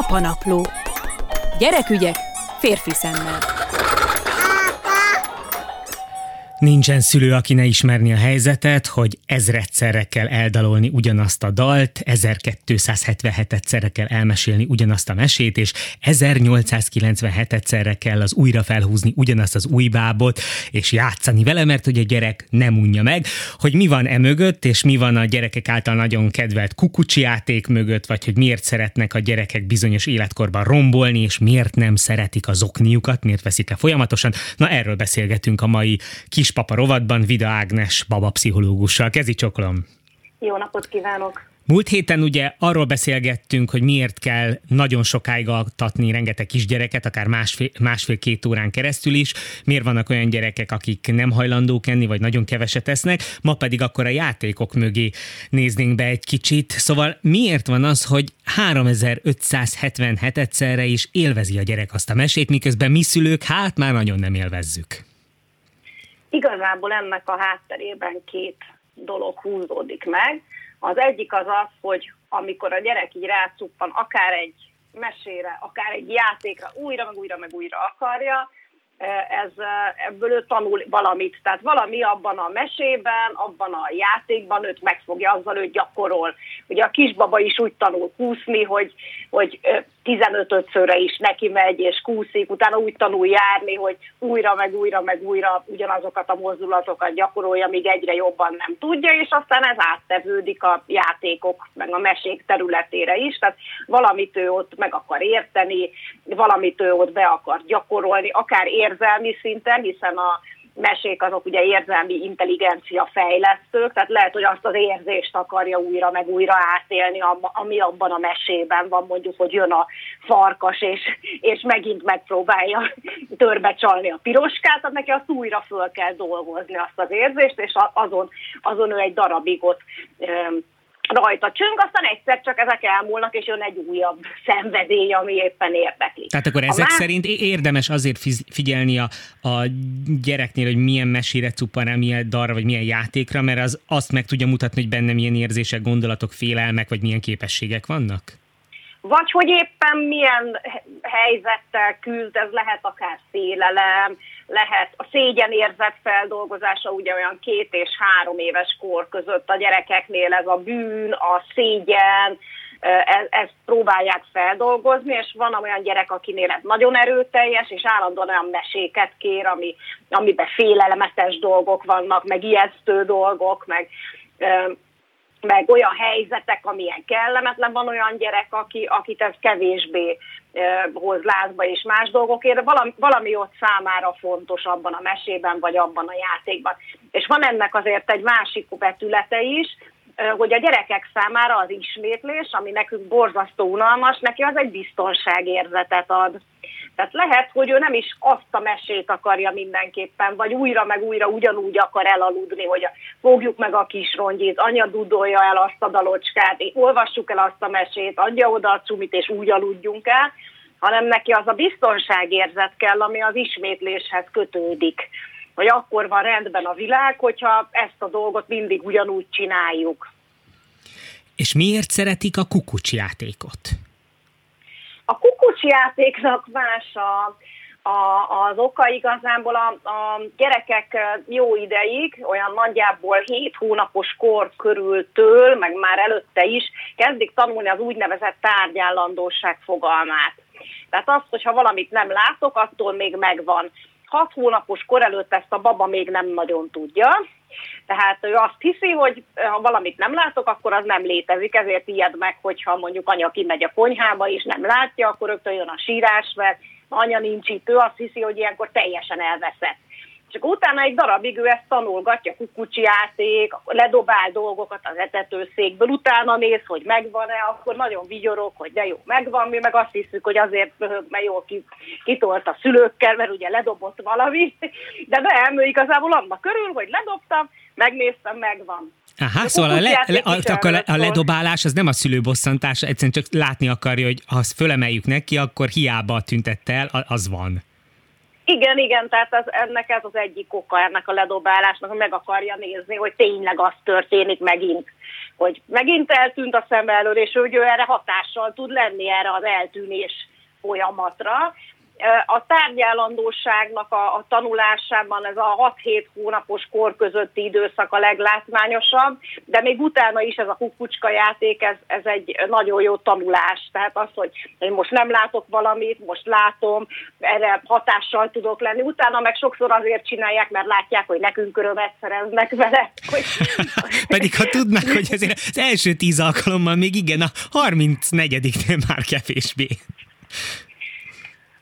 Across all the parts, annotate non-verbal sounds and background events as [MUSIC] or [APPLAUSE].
Apanapló. Gyerekügyek férfi szemmel. Nincsen szülő, aki ne ismerni a helyzetet, hogy ezredszerre kell eldalolni ugyanazt a dalt, 1277-szerre kell elmesélni ugyanazt a mesét, és 1897-szerre kell az újra felhúzni ugyanazt az új bábot, és játszani vele, mert hogy a gyerek nem unja meg, hogy mi van e mögött, és mi van a gyerekek által nagyon kedvelt kukucsi játék mögött, vagy hogy miért szeretnek a gyerekek bizonyos életkorban rombolni, és miért nem szeretik az okniukat, miért veszik le folyamatosan. Na erről beszélgetünk a mai kis Kispapa rovatban Vida Ágnes babapszichológussal. Kezi csokolom! Jó napot kívánok! Múlt héten ugye arról beszélgettünk, hogy miért kell nagyon sokáig altatni rengeteg kisgyereket, akár másfél, másfél-két órán keresztül is, miért vannak olyan gyerekek, akik nem hajlandók enni, vagy nagyon keveset esznek, ma pedig akkor a játékok mögé néznénk be egy kicsit. Szóval miért van az, hogy 3577 egyszerre is élvezi a gyerek azt a mesét, miközben mi szülők hát már nagyon nem élvezzük? Igazából ennek a hátterében két dolog húzódik meg. Az egyik az az, hogy amikor a gyerek így rácuppan akár egy mesére, akár egy játékra, újra, meg újra, meg újra akarja, ez, ebből ő tanul valamit. Tehát valami abban a mesében, abban a játékban őt megfogja, azzal őt gyakorol. Ugye a kisbaba is úgy tanul kúszni, hogy, hogy 15-szörre is neki megy és kúszik, utána úgy tanul járni, hogy újra, meg újra, meg újra ugyanazokat a mozdulatokat gyakorolja, míg egyre jobban nem tudja, és aztán ez áttevődik a játékok, meg a mesék területére is, tehát valamit ő ott meg akar érteni, valamit ő ott be akar gyakorolni, akár érzelmi szinten, hiszen a mesék azok ugye érzelmi intelligencia fejlesztők, tehát lehet, hogy azt az érzést akarja újra meg újra átélni, ami abban a mesében van, mondjuk, hogy jön a farkas, és, és megint megpróbálja törbe csalni a piroskát, tehát neki azt újra föl kell dolgozni azt az érzést, és azon, azon ő egy darabig ott rajta csöng, aztán egyszer csak ezek elmúlnak, és jön egy újabb szenvedély, ami éppen érdekli. Tehát akkor ezek más... szerint érdemes azért figyelni a, a gyereknél, hogy milyen mesére cuppan rá, milyen darra, vagy milyen játékra, mert az azt meg tudja mutatni, hogy benne milyen érzések, gondolatok, félelmek, vagy milyen képességek vannak? Vagy hogy éppen milyen helyzettel küzd, ez lehet akár félelem, lehet. A szégyenérzet feldolgozása ugye olyan két és három éves kor között a gyerekeknél ez a bűn, a szégyen, e, ezt próbálják feldolgozni, és van olyan gyerek, akinél ez nagyon erőteljes, és állandóan olyan meséket kér, ami, amiben félelmetes dolgok vannak, meg ijesztő dolgok, meg meg olyan helyzetek, amilyen kellemetlen, van olyan gyerek, aki, akit ez kevésbé hoz lázba és más dolgokért, valami, valami ott számára fontos abban a mesében, vagy abban a játékban. És van ennek azért egy másik vetülete is, hogy a gyerekek számára az ismétlés, ami nekünk borzasztó unalmas, neki az egy biztonságérzetet ad. Tehát lehet, hogy ő nem is azt a mesét akarja mindenképpen, vagy újra meg újra ugyanúgy akar elaludni, hogy fogjuk meg a kis rongyét, anya dudolja el azt a dalocskát, olvassuk el azt a mesét, adja oda a cumit, és úgy aludjunk el, hanem neki az a biztonságérzet kell, ami az ismétléshez kötődik. Hogy akkor van rendben a világ, hogyha ezt a dolgot mindig ugyanúgy csináljuk. És miért szeretik a kukucsjátékot? A kukucsjátéknak más a, a, az oka igazából a, a gyerekek jó ideig, olyan nagyjából 7 hónapos kor körültől, meg már előtte is kezdik tanulni az úgynevezett tárgyállandóság fogalmát. Tehát azt, hogyha valamit nem látok, attól még megvan. 6 hónapos kor előtt ezt a baba még nem nagyon tudja, tehát ő azt hiszi, hogy ha valamit nem látok, akkor az nem létezik, ezért ijed meg, hogyha mondjuk anya kimegy a konyhába és nem látja, akkor rögtön jön a sírás, mert anya nincs itt, ő azt hiszi, hogy ilyenkor teljesen elveszett. Csak utána egy darabig ő ezt tanulgatja, kukucsi játék, ledobál dolgokat az etetőszékből, utána néz, hogy megvan-e, akkor nagyon vigyorok, hogy de jó, megvan, mi meg azt hiszük, hogy azért mert jól kitolt a szülőkkel, mert ugye ledobott valami, de nem, ő igazából annak körül, hogy ledobtam, megnéztem, megvan. Aha, szóval a, le, le, a, akkor a ledobálás az nem a szülő bosszantása, egyszerűen csak látni akarja, hogy ha azt fölemeljük neki, akkor hiába tüntett el, az van. Igen, igen, tehát az, ennek ez az egyik oka ennek a ledobálásnak, hogy meg akarja nézni, hogy tényleg az történik megint, hogy megint eltűnt a szem elől, és hogy ő erre hatással tud lenni erre az eltűnés folyamatra. A tárgyállandóságnak a, a tanulásában ez a 6-7 hónapos kor közötti időszak a leglátmányosabb, de még utána is ez a kukucska játék, ez, ez egy nagyon jó tanulás. Tehát az, hogy én most nem látok valamit, most látom, erre hatással tudok lenni. Utána meg sokszor azért csinálják, mert látják, hogy nekünk örömet szereznek vele. Hogy... [LAUGHS] Pedig ha tudnak, hogy azért az első tíz alkalommal még igen, a 34-nél már kevésbé.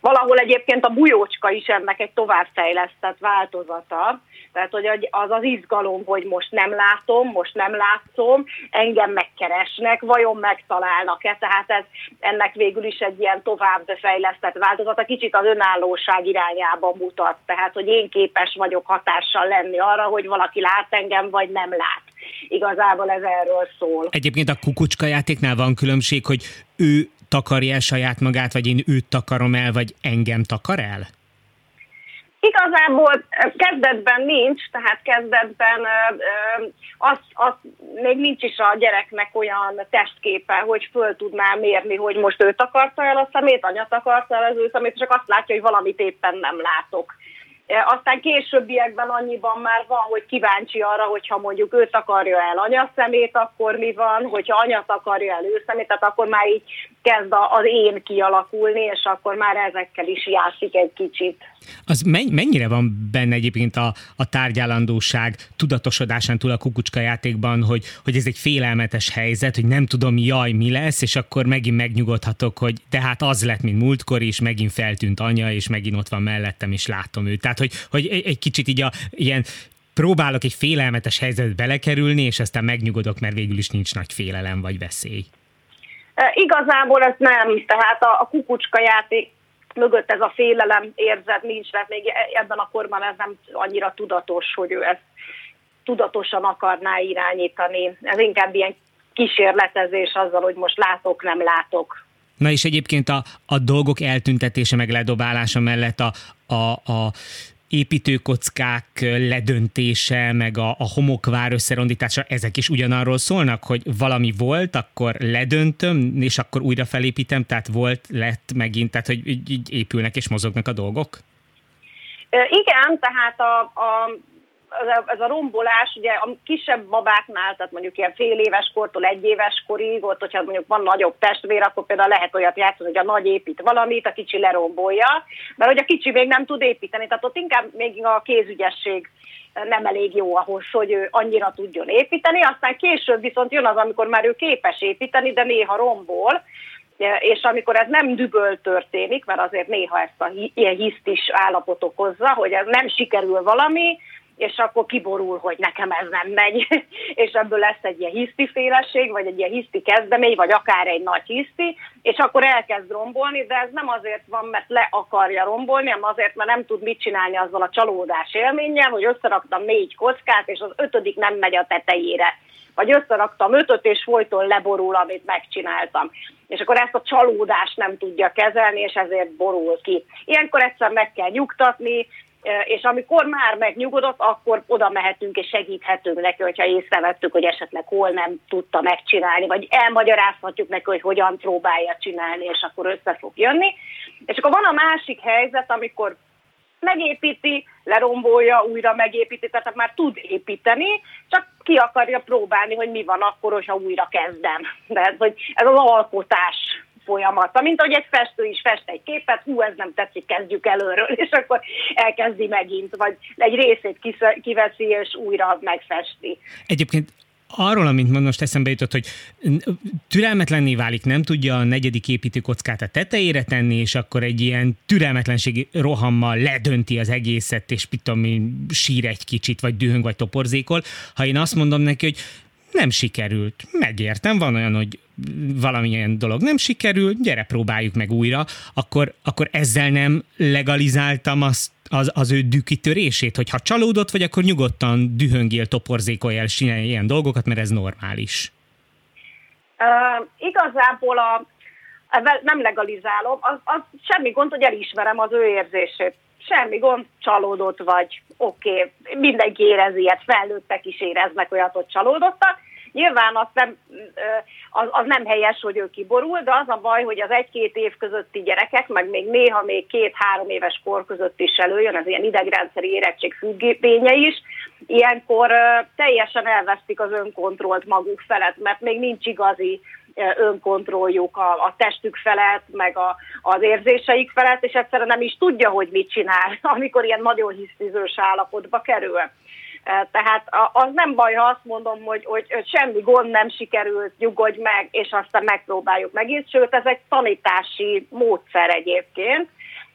Valahol egyébként a bujócska is ennek egy továbbfejlesztett változata, tehát hogy az az izgalom, hogy most nem látom, most nem látszom, engem megkeresnek, vajon megtalálnak-e, tehát ez ennek végül is egy ilyen továbbfejlesztett változata, kicsit az önállóság irányába mutat, tehát hogy én képes vagyok hatással lenni arra, hogy valaki lát engem, vagy nem lát. Igazából ez erről szól. Egyébként a kukucska játéknál van különbség, hogy ő takarja el saját magát, vagy én őt takarom el, vagy engem takar el? Igazából kezdetben nincs, tehát kezdetben az, az még nincs is a gyereknek olyan testképe, hogy föl tudná mérni, hogy most őt akarta el a szemét, anyat akarta el az ő szemét, csak azt látja, hogy valamit éppen nem látok. Aztán későbbiekben annyiban már van, hogy kíváncsi arra, hogyha mondjuk őt akarja el anya szemét, akkor mi van, hogyha anyat akarja el ő tehát akkor már így kezd az én kialakulni, és akkor már ezekkel is játszik egy kicsit. Az mennyire van benne egyébként a, a tárgyalandóság tudatosodásán túl a kukucska játékban, hogy, hogy ez egy félelmetes helyzet, hogy nem tudom, jaj, mi lesz, és akkor megint megnyugodhatok, hogy tehát az lett, mint múltkor is, megint feltűnt anya, és megint ott van mellettem, és látom őt. Tehát, hogy, hogy egy kicsit így a, ilyen próbálok egy félelmetes helyzetbe belekerülni, és aztán megnyugodok, mert végül is nincs nagy félelem vagy veszély. Igazából ez nem, tehát a, a kukucska játék mögött ez a félelem érzet nincs, tehát még ebben a korban ez nem annyira tudatos, hogy ő ezt tudatosan akarná irányítani. Ez inkább ilyen kísérletezés azzal, hogy most látok, nem látok. Na és egyébként a, a dolgok eltüntetése meg ledobálása mellett a, a, a építőkockák ledöntése, meg a, a homokvár összerondítása, ezek is ugyanarról szólnak, hogy valami volt, akkor ledöntöm, és akkor újra felépítem, tehát volt, lett megint, tehát hogy így épülnek és mozognak a dolgok? Igen, tehát a, a ez a, ez a rombolás, ugye a kisebb babáknál, tehát mondjuk ilyen fél éves kortól egy éves korig, ott, hogyha mondjuk van nagyobb testvér, akkor például lehet olyat játszani, hogy a nagy épít valamit, a kicsi lerombolja, mert hogy a kicsi még nem tud építeni, tehát ott inkább még a kézügyesség nem elég jó ahhoz, hogy ő annyira tudjon építeni, aztán később viszont jön az, amikor már ő képes építeni, de néha rombol, és amikor ez nem düböl történik, mert azért néha ezt a ilyen hiszt is állapot okozza, hogy ez nem sikerül valami, és akkor kiborul, hogy nekem ez nem megy, [LAUGHS] és ebből lesz egy ilyen hisztiféleség, vagy egy ilyen hiszti kezdemény, vagy akár egy nagy hiszti, és akkor elkezd rombolni, de ez nem azért van, mert le akarja rombolni, hanem azért, mert nem tud mit csinálni azzal a csalódás élménnyel, hogy összeraktam négy kockát, és az ötödik nem megy a tetejére. Vagy összeraktam ötöt, és folyton leborul, amit megcsináltam. És akkor ezt a csalódást nem tudja kezelni, és ezért borul ki. Ilyenkor egyszer meg kell nyugtatni, és amikor már megnyugodott, akkor oda mehetünk és segíthetünk neki, hogyha észrevettük, hogy esetleg hol nem tudta megcsinálni, vagy elmagyarázhatjuk neki, hogy hogyan próbálja csinálni, és akkor össze fog jönni. És akkor van a másik helyzet, amikor megépíti, lerombolja, újra megépíti, tehát már tud építeni, csak ki akarja próbálni, hogy mi van akkor, hogyha újra kezdem. [LAUGHS] De hogy ez az alkotás folyamata, mint ahogy egy festő is fest egy képet, hú, ez nem tetszik, kezdjük előről, [LAUGHS] és akkor elkezdi megint, vagy egy részét kiveszi, és újra megfesti. Egyébként arról, amint most eszembe jutott, hogy türelmetlenné válik, nem tudja a negyedik építőkockát a tetejére tenni, és akkor egy ilyen türelmetlenségi rohammal ledönti az egészet, és pitom, sír egy kicsit, vagy dühöng, vagy toporzékol. Ha én azt mondom neki, hogy nem sikerült. Megértem, van olyan, hogy valamilyen dolog nem sikerült, gyere, próbáljuk meg újra, akkor, akkor ezzel nem legalizáltam azt, az, az ő dükitörését, hogy ha csalódott vagy, akkor nyugodtan dühöngél, toporzékolj el, csinálj ilyen dolgokat, mert ez normális. Uh, igazából a, nem legalizálom, az, az semmi gond, hogy elismerem az ő érzését. Semmi gond, csalódott vagy, oké, okay. mindenki érezi ilyet, felnőttek is éreznek olyat, hogy csalódottak, Nyilván az nem, az, az nem helyes, hogy ő kiborul, de az a baj, hogy az egy-két év közötti gyerekek, meg még néha még két-három éves kor között is előjön, az ilyen idegrendszeri érettség függvénye is, ilyenkor teljesen elvesztik az önkontrollt maguk felett, mert még nincs igazi önkontrolljuk a, a testük felett, meg a, az érzéseik felett, és egyszerűen nem is tudja, hogy mit csinál, [LAUGHS] amikor ilyen nagyon hisztizős állapotba kerül. Tehát az nem baj, ha azt mondom, hogy, hogy semmi gond nem sikerült, nyugodj meg, és aztán megpróbáljuk megint, sőt, ez egy tanítási módszer egyébként.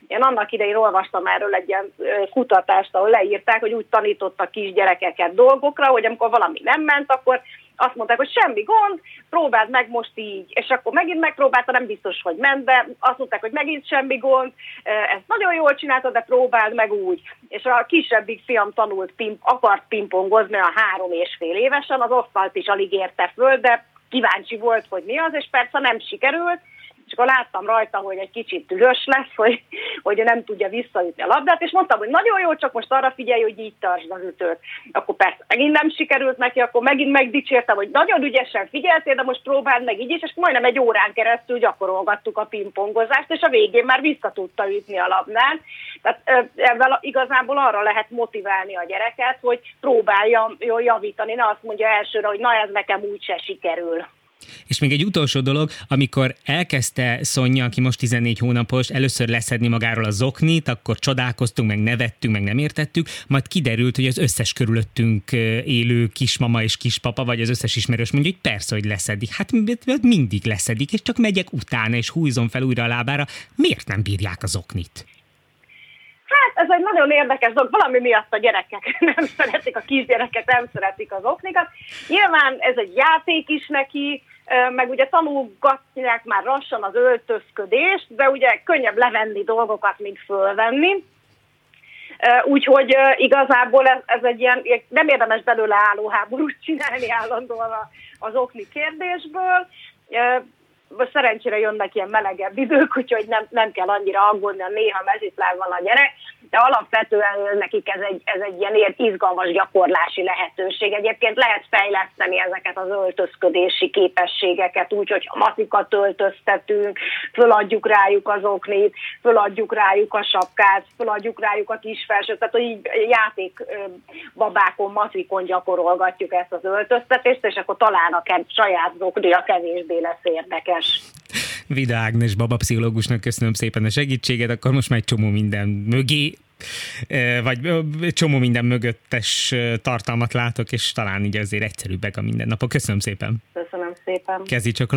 Én annak idején olvastam erről egy ilyen kutatást, ahol leírták, hogy úgy tanítottak kisgyerekeket dolgokra, hogy amikor valami nem ment, akkor azt mondták, hogy semmi gond, próbáld meg most így, és akkor megint megpróbálta, nem biztos, hogy ment be, azt mondták, hogy megint semmi gond, ezt nagyon jól csinálta, de próbáld meg úgy. És a kisebbik fiam tanult, pimp, akart pingpongozni a három és fél évesen, az asztalt is alig érte föl, de kíváncsi volt, hogy mi az, és persze nem sikerült, és akkor láttam rajta, hogy egy kicsit tüzös lesz, hogy, hogy nem tudja visszaütni a labdát, és mondtam, hogy nagyon jó, csak most arra figyelj, hogy így tartsd az ütőt. Akkor persze megint nem sikerült neki, akkor megint megdicsértem, hogy nagyon ügyesen figyeltél, de most próbáld meg így is, és majdnem egy órán keresztül gyakorolgattuk a pingpongozást, és a végén már vissza tudta ütni a labdát. Tehát ezzel igazából arra lehet motiválni a gyereket, hogy próbálja javítani, ne azt mondja elsőre, hogy na ez nekem úgyse sikerül. És még egy utolsó dolog, amikor elkezdte Szonya, aki most 14 hónapos, először leszedni magáról a zoknit, akkor csodálkoztunk, meg nevettünk, meg nem értettük, majd kiderült, hogy az összes körülöttünk élő kismama és kispapa, vagy az összes ismerős mondja, hogy persze, hogy leszedik. Hát mindig leszedik, és csak megyek utána, és húzom fel újra a lábára. Miért nem bírják az oknit? Hát ez egy nagyon érdekes dolog, valami miatt a gyerekek [LAUGHS] nem szeretik, a kisgyerekek nem szeretik az oknikat. Nyilván ez egy játék is neki, meg ugye tanulgatják már lassan az öltözködést, de ugye könnyebb levenni dolgokat, mint fölvenni. Úgyhogy igazából ez, ez egy ilyen, nem érdemes belőle álló háborút csinálni állandóan az okni kérdésből szerencsére jönnek ilyen melegebb idők, úgyhogy nem, nem kell annyira aggódni, néha van a gyerek, de alapvetően nekik ez egy, ez egy ilyen izgalmas gyakorlási lehetőség. Egyébként lehet fejleszteni ezeket az öltözködési képességeket úgy, hogy a matikat öltöztetünk, föladjuk rájuk az oknit, föladjuk rájuk a sapkát, föladjuk rájuk a kisfelsőt, tehát így játék babákon, matikon gyakorolgatjuk ezt az öltöztetést, és akkor talán a saját a kevésbé lesz érdekes. Vida Ágnes babapszichológusnak köszönöm szépen a segítséget, akkor most már egy csomó minden mögé vagy csomó minden mögöttes tartalmat látok, és talán így azért egyszerűbbek a mindennapok. Köszönöm szépen. Köszönöm szépen. Kezdj csak